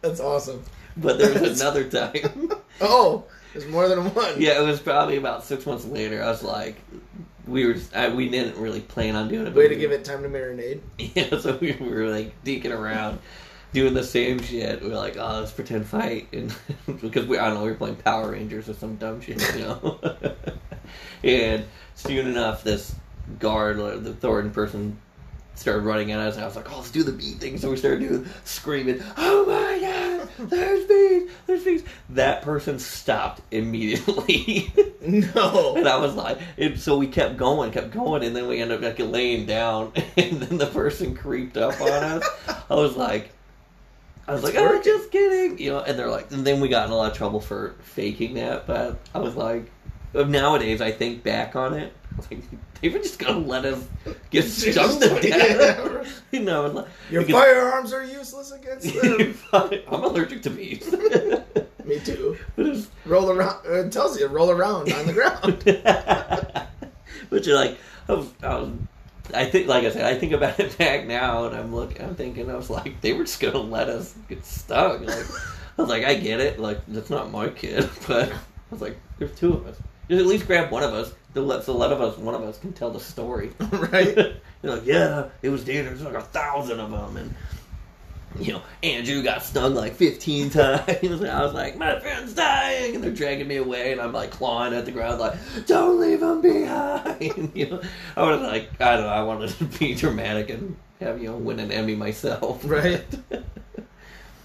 B: That's awesome.
A: But there was another time. [LAUGHS]
B: Oh, there's more than one.
A: Yeah, it was probably about six months later. I was like, we were, I, we didn't really plan on doing it.
B: Way
A: we
B: to give it time to marinate. [LAUGHS]
A: Yeah, so we were like deeking around, doing the same shit. We were like, oh, let's pretend fight, and because we, I don't know, we were playing Power Rangers or some dumb shit, you know. and soon enough, this guard, the Thornton person, started running at us, and I was like, oh, let's do the beat thing. So we started doing screaming, oh my god, there's bees, there's bees. That person stopped immediately.
B: No. [LAUGHS]
A: And I was like, and so we kept going, kept going, and then we ended up like laying down, [LAUGHS] and then the person creeped up on us. I was like, I was
B: It's
A: like, oh, just kidding, you know. And they're like, and then we got in a lot of trouble for faking that. But I was like, nowadays I think back on it, [LAUGHS] like, they were just gonna let us get stung to death. [LAUGHS] you know, I was like,
B: Your
A: because-
B: firearms are useless against [LAUGHS] them.
A: I'm allergic to bees.
B: Me too.
A: But it's-
B: Roll around. It tells you roll around on the ground.
A: but you're like, I, was, I, was, I think, like I said, I think about it back now, and I'm looking, I'm thinking, I was like, they were just gonna let us get stung. Like, I was like, I get it, like that's not my kid, but I was like, there's two of us. Just at least grab one of us. To let, so let of us, one of us can tell the story. [LAUGHS] [LAUGHS]
B: right?
A: You're like, yeah, it was dangerous. There's like a thousand of them, and you know, Andrew got stung like 15 [LAUGHS] times. I was like, my friend's dying, and they're dragging me away, and I'm like clawing at the ground, like, don't leave him behind. you know, I was like, I don't know, I wanted to be dramatic and have you know win an Emmy myself,
B: Right.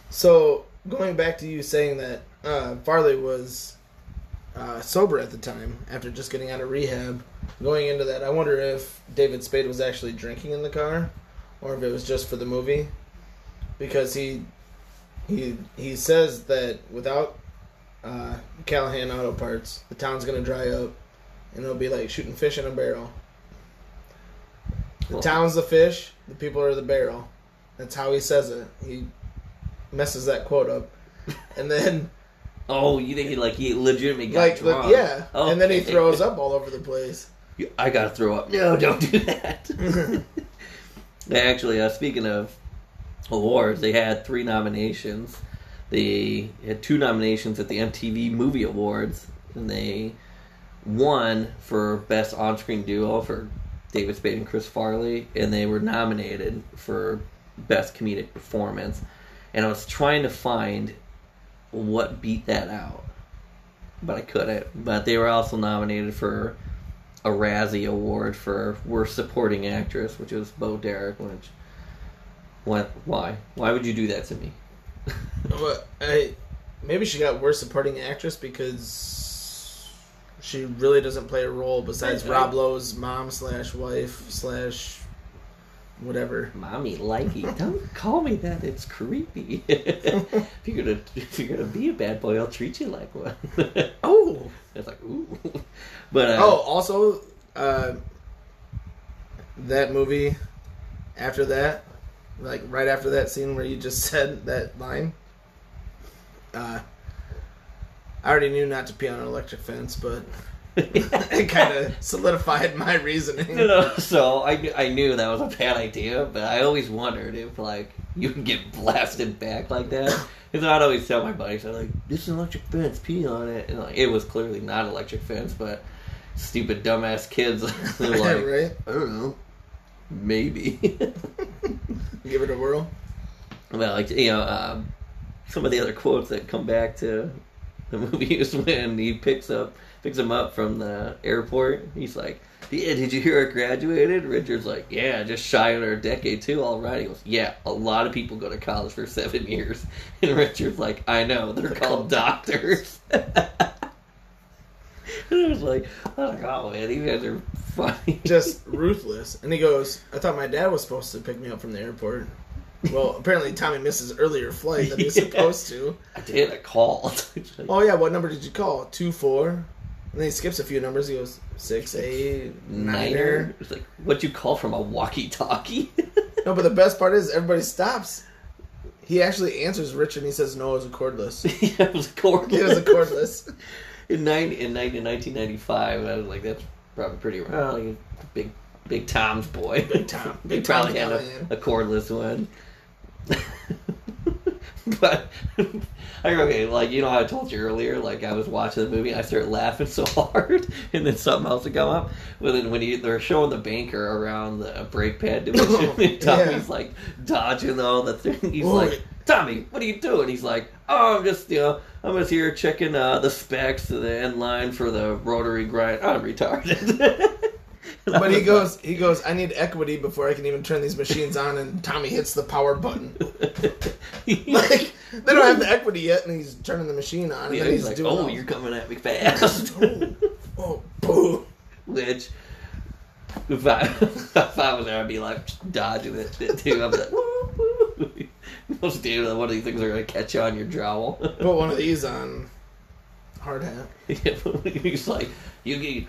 B: So going back to you saying that uh, Farley was uh, sober at the time after just getting out of rehab, going into that, I wonder if David Spade was actually drinking in the car, or if it was just for the movie, because he he he says that without uh, Callahan Auto Parts, the town's gonna dry up, and it'll be like shooting fish in a barrel. The town's the fish, the people are the barrel. That's how he says it. He messes that quote up, and then
A: Oh, you think he like he legitimately got
B: like
A: drunk?
B: yeah,
A: Oh,
B: and then he throws up all over the place.
A: I gotta throw up. No, don't do that. [LAUGHS] Actually, uh, speaking of awards, they had three nominations. They had two nominations at the MTV Movie Awards, and they won for Best On-Screen Duo for David Spade and Chris Farley, and they were nominated for Best Comedic Performance. And I was trying to find what beat that out, but I couldn't. But they were also nominated for a Razzie Award for Worst Supporting Actress, which was Bo Derek. Which, what? Why? Why would you do that to me? [LAUGHS]
B: But I maybe she got worst supporting actress because she really doesn't play a role besides
A: Right.
B: Rob Lowe's mom slash wife slash whatever.
A: Mommy likey, don't call me that. It's creepy. [LAUGHS] if you're gonna if you're gonna be a bad boy, I'll treat you like one. [LAUGHS]
B: Oh,
A: it's like ooh, but uh,
B: oh, also uh, that movie. After that, like right after that scene where you just [LAUGHS] said that line, uh, I already knew not to pee on an electric fence, but [LAUGHS] it kind of solidified my reasoning. [LAUGHS]
A: you know, so I knew, I knew that was a bad idea, but I always wondered if like you would get blasted back like that. Because I'd always tell my buddies, I'm like, "This is an electric fence, pee on it," and like, it was clearly not electric fence, but stupid dumbass kids [LAUGHS] they're like,
B: right?
A: I don't know, maybe.
B: Give it a whirl.
A: well, like you know, um, some of the other quotes that come back to the movie is when he picks up picks him up from the airport. He's like, "Yeah, did you hear I graduated?" Richard's like, "Yeah, just shy of a decade too. All right." He goes, "Yeah, a lot of people go to college for seven [LAUGHS] years." And Richard's like, "I know, they're, called doctors." [LAUGHS] and I was like, I was like, "Oh man, you guys are funny." [LAUGHS]
B: just ruthless. And he goes, I thought my dad was supposed to pick me up from the airport. Well, apparently Tommy missed his earlier flight that he was
A: Yeah.
B: supposed to.
A: I did. I called.
B: Oh yeah, what number did you call? Two four. And then he skips a few numbers. He goes six eight niner.
A: Niner. It's like, what you call from a walkie-talkie? [LAUGHS]
B: No, but the best part is everybody stops. He actually answers Richard and he says no, it was a cordless. [LAUGHS]
A: yeah, it was a cordless.
B: It was a cordless. [LAUGHS]
A: in, 90, in 90, 1995, I was like, that's probably pretty well, like, big, big Tom's boy.
B: Big Tom. Big
A: probably had a, a cordless one. [LAUGHS] but [LAUGHS] I okay, like you know how I told you earlier, like I was watching the movie, I started laughing [LAUGHS] so hard, and then something else would come up. Well, then when he, they're showing the banker around the brake pad division, and Tommy's like dodging all the thing. He's like, "Tommy, what are you doing?" He's like, "Oh, I'm just you know, I'm just here checking uh, the specs to the end line for the rotary grind. I'm retarded."
B: But he goes, he goes. I need equity before I can even turn these machines on. And Tommy hits the power button. [LAUGHS]
A: like,
B: they don't have the equity yet, and he's turning the machine on. And
A: Yeah,
B: then
A: he's
B: he's,
A: like,
B: doing.
A: "Oh,
B: all-
A: you're coming at me [LAUGHS] fast."
B: oh, oh boo.
A: Which, if I [LAUGHS] if I was there, I'd be like dodging it too. Be like, "Woo, woo." Most dude, one of these things are gonna catch you on your jowl.
B: Put one of these on. Hard hat.
A: Yeah, he's like, you get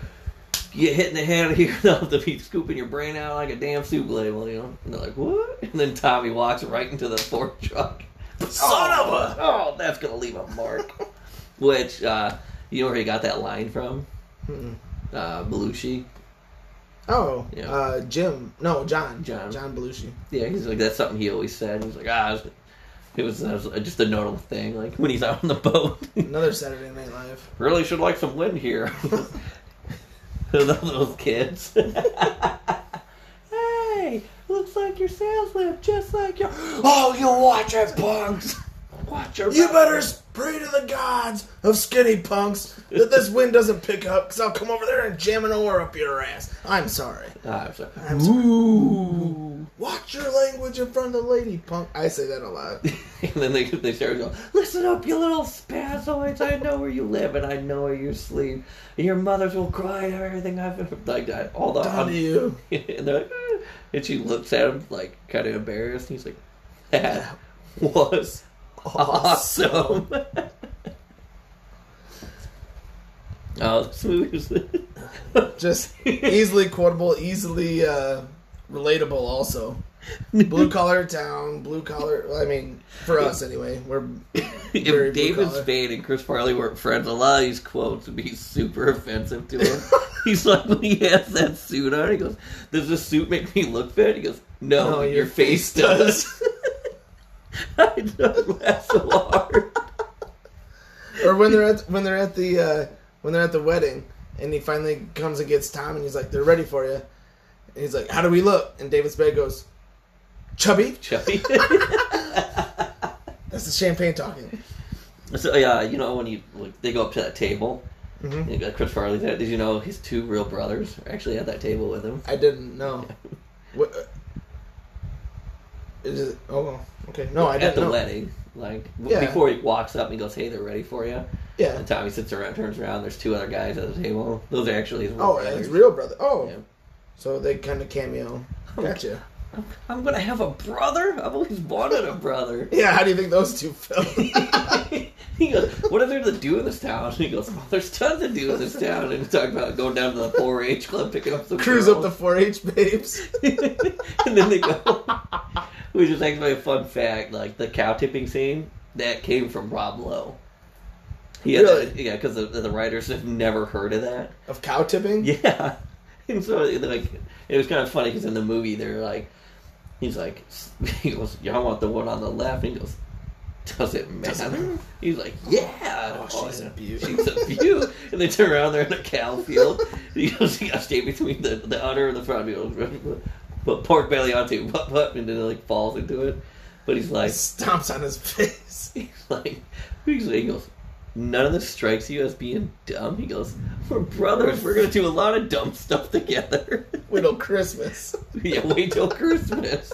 A: you get hit in the head [LAUGHS] here, they'll have to be scooping your brain out like a damn soup ladle, you know. And they're like, what? And then Tommy walks right into the fork truck. [LAUGHS]
B: Son of
A: a! Oh, that's gonna leave a mark. [LAUGHS] Which, uh, you know where he got that line from?
B: Mm-mm.
A: Uh, Belushi.
B: Oh,
A: Yeah.
B: uh, Jim. No, John.
A: John.
B: John Belushi.
A: Yeah, he's like that's something he always said. He's like, ah, it was, it was just a notable thing. Like when he's out on the boat,
B: Another Saturday Night Live.
A: really should like some wind here. [LAUGHS] Those kids. [LAUGHS] hey, looks like your sales lift just like your. [GASPS] Oh, you watch it, punks. Watch your.
B: You better pray to the gods of skinny punks that this wind doesn't pick up, because I'll come over there and jam an oar up your ass. I'm sorry.
A: I'm sorry.
B: I'm sorry. Ooh. Watch your language in front of the lady, punk. I say that a lot. [LAUGHS]
A: and then they they started going, "Listen up, you little spazoids! I know where you live and I know where you sleep. And your mothers will cry at everything I've ever like that. All the
B: Done to you. [LAUGHS]
A: and they're like, "Eh." and she looks at him like kind of embarrassed. And he's like, "That [LAUGHS] was awesome." oh, this movie was.
B: Just easily quotable, easily uh, relatable. Also, blue collar town, blue collar. I mean, for us anyway, we're [LAUGHS]
A: if
B: blue
A: David
B: collar.
A: Spade and Chris Farley weren't friends, a lot of these quotes would be super offensive to him. [LAUGHS] He's like, when he has that suit on, he goes, Does the suit make me look fit? He goes, No,
B: No,
A: your,
B: your
A: face,
B: face
A: does. [LAUGHS] [LAUGHS] I don't laugh so hard.
B: or when they're at when they're at the uh, when they're at the wedding and he finally comes and gets Tom and he's like they're ready for you and he's like how do we look? And David Spade goes chubby.
A: Chubby. [LAUGHS] [LAUGHS]
B: that's the champagne talking.
A: So, yeah, you know, when you like, they go up to that table,
B: hmm
A: you got Chris Farley's at, did you know his two real brothers are actually at that table with him?
B: I didn't know. What uh, is it oh well, okay no I
A: at
B: didn't
A: the
B: know
A: wedding. Like,
B: Yeah.
A: before he walks up and he goes, Hey, they're ready for you.
B: yeah
A: And Tommy sits around, turns around. There's two other guys at the table. Those are actually his real
B: oh
A: brothers.
B: it's real brother oh
A: Yeah.
B: so they kind of cameo gotcha
A: I'm, I'm gonna have a brother. I've always wanted a brother. [LAUGHS]
B: yeah how do you think those two felt [LAUGHS] [LAUGHS]
A: he goes, "What is there to do in this town?" And he goes, "Oh, there's tons to do in this town." And he talks about going down to the 4-H club, picking up some
B: cruise up the 4-H babes [LAUGHS]
A: and then they go. [LAUGHS] Which is actually a fun fact. Like the cow tipping scene that came from Rob Lowe. He had
B: Really?
A: that- yeah, because the, the writers have never heard of that.
B: of cow tipping
A: Yeah, and so like it was kind of funny because in the movie they're like, he's like, he goes, "Y'all want the one on the left?" And he goes, "Does it matter?" He's like, "Yeah."
B: Oh, she's a beaut.
A: She's a beaut. and they turn around, they're in a cow field. [LAUGHS] He goes, "You got to stay between the the udder and the front." He goes, "Put pork belly onto," what, what, and then it like falls into it. But he's like,
B: stomps on his face [LAUGHS]
A: he's like, he goes, none of this strikes you as being dumb. He goes, "We're brothers. We're gonna do a lot of dumb stuff together." [LAUGHS]
B: Wait till Christmas.
A: yeah, wait till Christmas.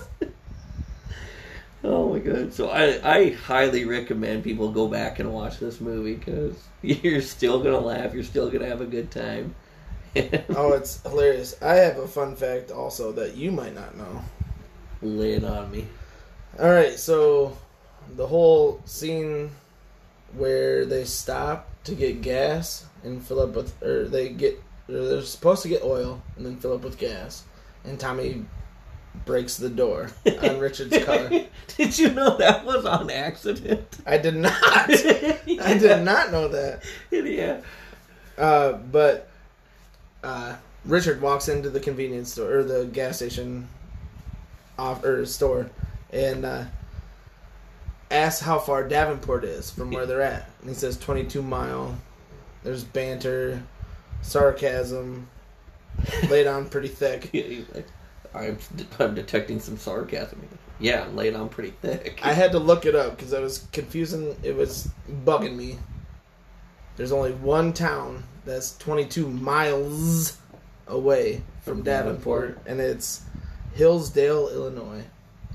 A: Oh my god! So I I highly recommend people go back and watch this movie because [LAUGHS] you're still gonna laugh. You're still gonna have a good time. [LAUGHS]
B: oh, it's hilarious. I have a fun fact also that you might not know.
A: Lay it on me.
B: All right, so the whole scene where they stop to get gas and fill up with, or they get, or they're supposed to get oil and then fill up with gas, and Tommy breaks the door on [LAUGHS] Richard's car.
A: did you know that was on accident?
B: I did not. [LAUGHS] I did not know that.
A: Yeah.
B: Uh, but uh, Richard walks into the convenience store or the gas station off or store and uh, asks how far Davenport is from where they're at. And he says 22 mile. There's banter, sarcasm, laid on pretty thick. [LAUGHS]
A: Yeah, he's like, I'm, [LAUGHS] I'm detecting some sarcasm. Yeah, laid on pretty thick.
B: I had to look it up because I was confusing. It was bugging me. There's only one town that's 22 miles away from,
A: From
B: Davenport,
A: Davenport.
B: and it's Hillsdale, Illinois.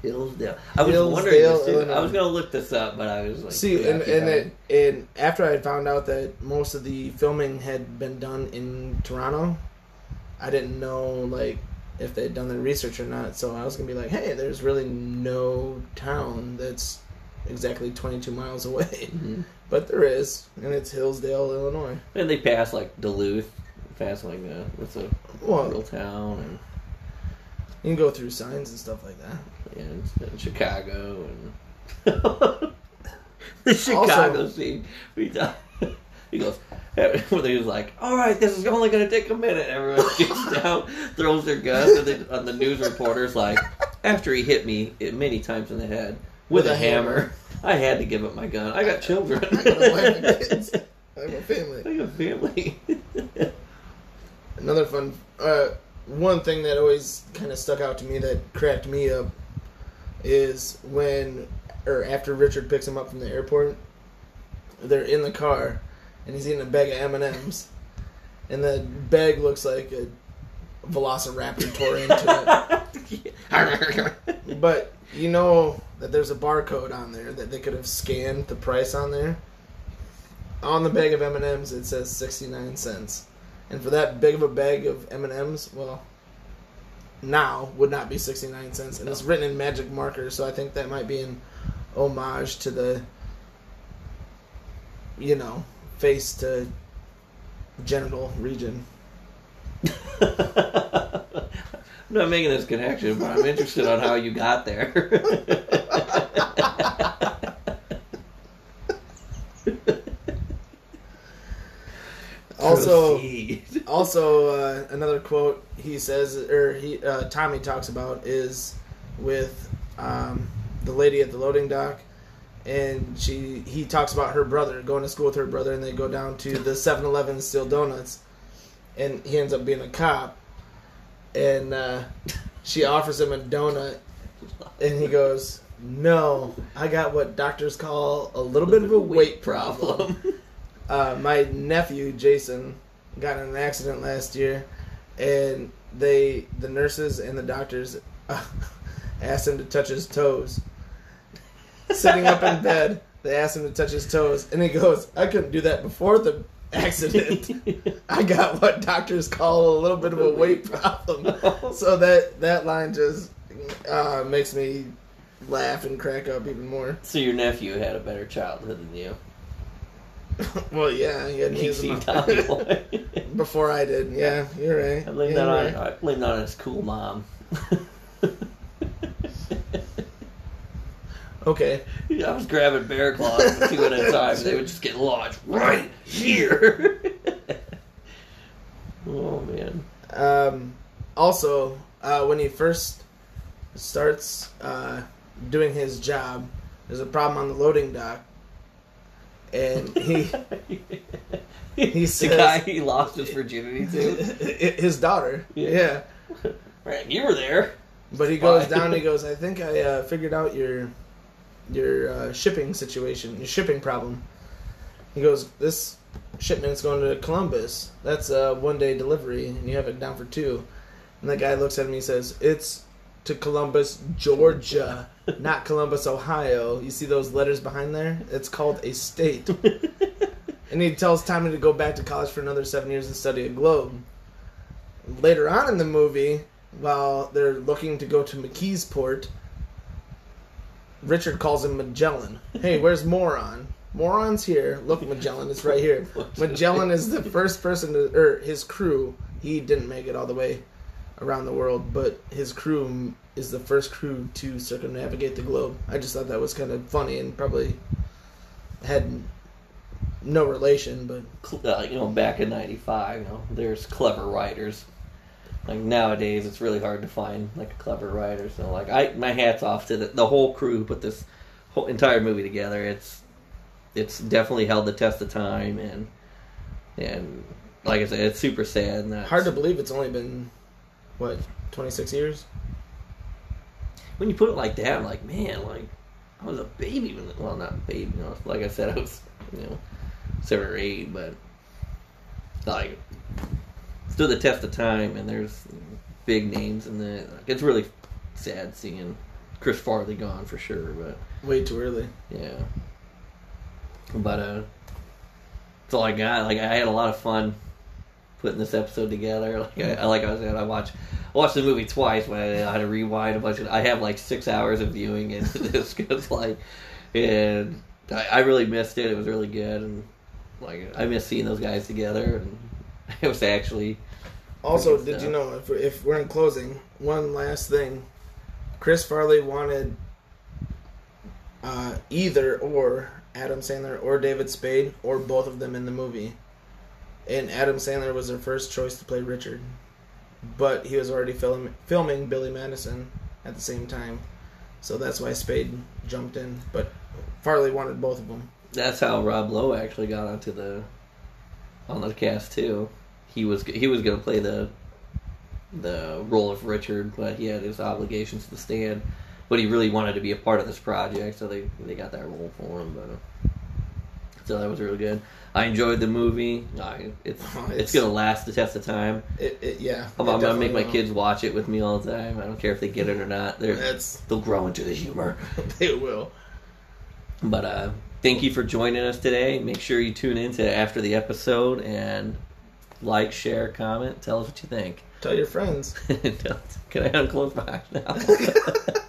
A: Hillsdale. I was
B: Hillsdale,
A: wondering this too. I
B: Illinois.
A: was gonna look this up, but I was like,
B: See, and and, it, and after I found out that most of the filming had been done in Toronto, I didn't know like if they'd done their research or not. So I was gonna be like, hey, there's really no town that's exactly 22 miles away,
A: Mhm.
B: but there is, and it's Hillsdale, Illinois.
A: and they pass like Duluth, pass like uh, what's a
B: Well,
A: real town, and
B: you can go through signs and stuff like that.
A: yeah, it's in Chicago and [LAUGHS] the Chicago
B: Also-
A: scene. We talk- He goes, [LAUGHS] when he was like, "All right, this is only going to take a minute." Everyone [LAUGHS] gets down, throws their guns, and then on the news reporters like, "After he hit me it many times in the head with, a, hammer, I had to give up my gun. I got children. [LAUGHS]
B: I got a wife and kids. I have a family.
A: I got a family."
B: Another fun, uh, one thing that always kind of stuck out to me that cracked me up is when, or after Richard picks him up from the airport, they're in the car, and he's eating a bag of M and M's, and the bag looks like a Velociraptor tore into it. [LAUGHS] But you know that there's a barcode on there that they could have scanned the price on there. On the bag of M and M's, it says sixty nine cents, and for that big of a bag of M and M's, well, now would not be sixty nine cents, and it's written in magic marker. So I think that might be an homage to the, you know, face to genital region.
A: I'm not making this connection, but I'm interested on how you got there.
B: Also, also uh, another quote he says, or he uh, Tommy talks about is with um, the lady at the loading dock, and she he talks about her brother going to school with her brother, and they go down to the 7-Eleven and steal donuts, and he ends up being a cop, and uh, she offers him a donut, and he goes. No, I got what doctors call a little bit of a weight problem. [LAUGHS] Uh, my nephew Jason got in an accident last year, and they the nurses and the doctors uh, [LAUGHS] asked him to touch his toes. Sitting up in bed, they asked him to touch his toes, and he goes, "I couldn't do that before the accident. [LAUGHS] I got what doctors call a little bit of a weight problem." So that that line just uh, makes me laugh and crack up even more.
A: So your nephew had a better childhood than you. [LAUGHS]
B: well, yeah, he had
A: He
B: knees in my- [LAUGHS] Before I did, yeah, you're right.
A: I blamed
B: Yeah,
A: that on
B: right.
A: I blamed that on his cool mom.
B: Okay,
A: I was grabbing bear claws for two at a [LAUGHS] time. They would just get lodged right here. [LAUGHS] oh man.
B: Um, also, uh, when he first starts uh, doing his job, there's a problem on the loading dock, and he [LAUGHS] He
A: the guy he lost his virginity to.
B: his daughter,
A: Yeah.
B: yeah.
A: Right, you were there.
B: But he goes
A: Why?
B: down. He goes, I think I uh, figured out your your uh, shipping situation, your shipping problem. He goes, "This shipment's going to Columbus. That's a one day delivery, and you have it down for two. And the guy looks at me and says, "It's to Columbus, Georgia, not Columbus, Ohio. You see those letters behind there? It's called a state." [LAUGHS] and he tells Tommy to go back to college for another seven years and study a globe. Later on in the movie, while they're looking to go to McKeesport, Richard calls him Magellan. Hey, where's Moron? Moron's here. Look, Magellan is right here. [LAUGHS] Magellan is the first person to, or his crew. He didn't make it all the way around the world, but his crew is the first crew to circumnavigate the globe. I just thought that was kind of funny and probably had no relation, but
A: uh, you know, back in '95, you know, there's clever writers. Like nowadays, it's really hard to find like a clever writer. So, like, I my hats off to the, the whole crew who put this whole entire movie together. It's it's definitely held the test of time, and and like I said, it's super sad. And
B: hard to believe it's only been what 26 years.
A: when you put it like that, I'm like, man, like I was a baby when, well, not a baby, you know, like I said, I was, you know, seven or eight, but like stood the test of time, and there's big names in the. Like, it's really sad seeing Chris Farley gone for sure, but
B: Way too early.
A: yeah. But uh, that's all I got. Like I had a lot of fun putting this episode together. [LAUGHS] Like I, I like I said, I watched I watched the movie twice when I had to rewind a bunch of. I have like six hours of viewing into [LAUGHS] this because like, and I, I really missed it. It was really good, and like I miss seeing those guys together, and [LAUGHS] it was actually
B: Also, did you know if we're, if we're in closing, one last thing, Chris Farley wanted uh, either or Adam Sandler or David Spade or both of them in the movie, and Adam Sandler was their first choice to play Richard, but he was already film, filming Billy Madison at the same time, so that's why Spade jumped in. But Farley wanted both of them.
A: that's how Rob Lowe actually got onto the on the cast too. He was he was gonna play the the role of Richard, but he had his obligations to stand. But he really wanted to be a part of this project, so they they got that role for him. But so that was really good. I enjoyed the movie. I, it's,
B: Oh, [LAUGHS]
A: it's
B: it's-
A: gonna last the test of time.
B: It, it yeah,
A: I'm, I'm gonna make my
B: definitely
A: kids watch it with me all the time. I don't care if they get it or not. They're,
B: will. That's
A: they'll grow into the humor. [LAUGHS]
B: they will.
A: But uh, thank you for joining us today. Make sure you tune in to after the episode and like, share, comment, tell us what you think.
B: Tell your friends. [LAUGHS]
A: Can I unclose my now? [LAUGHS]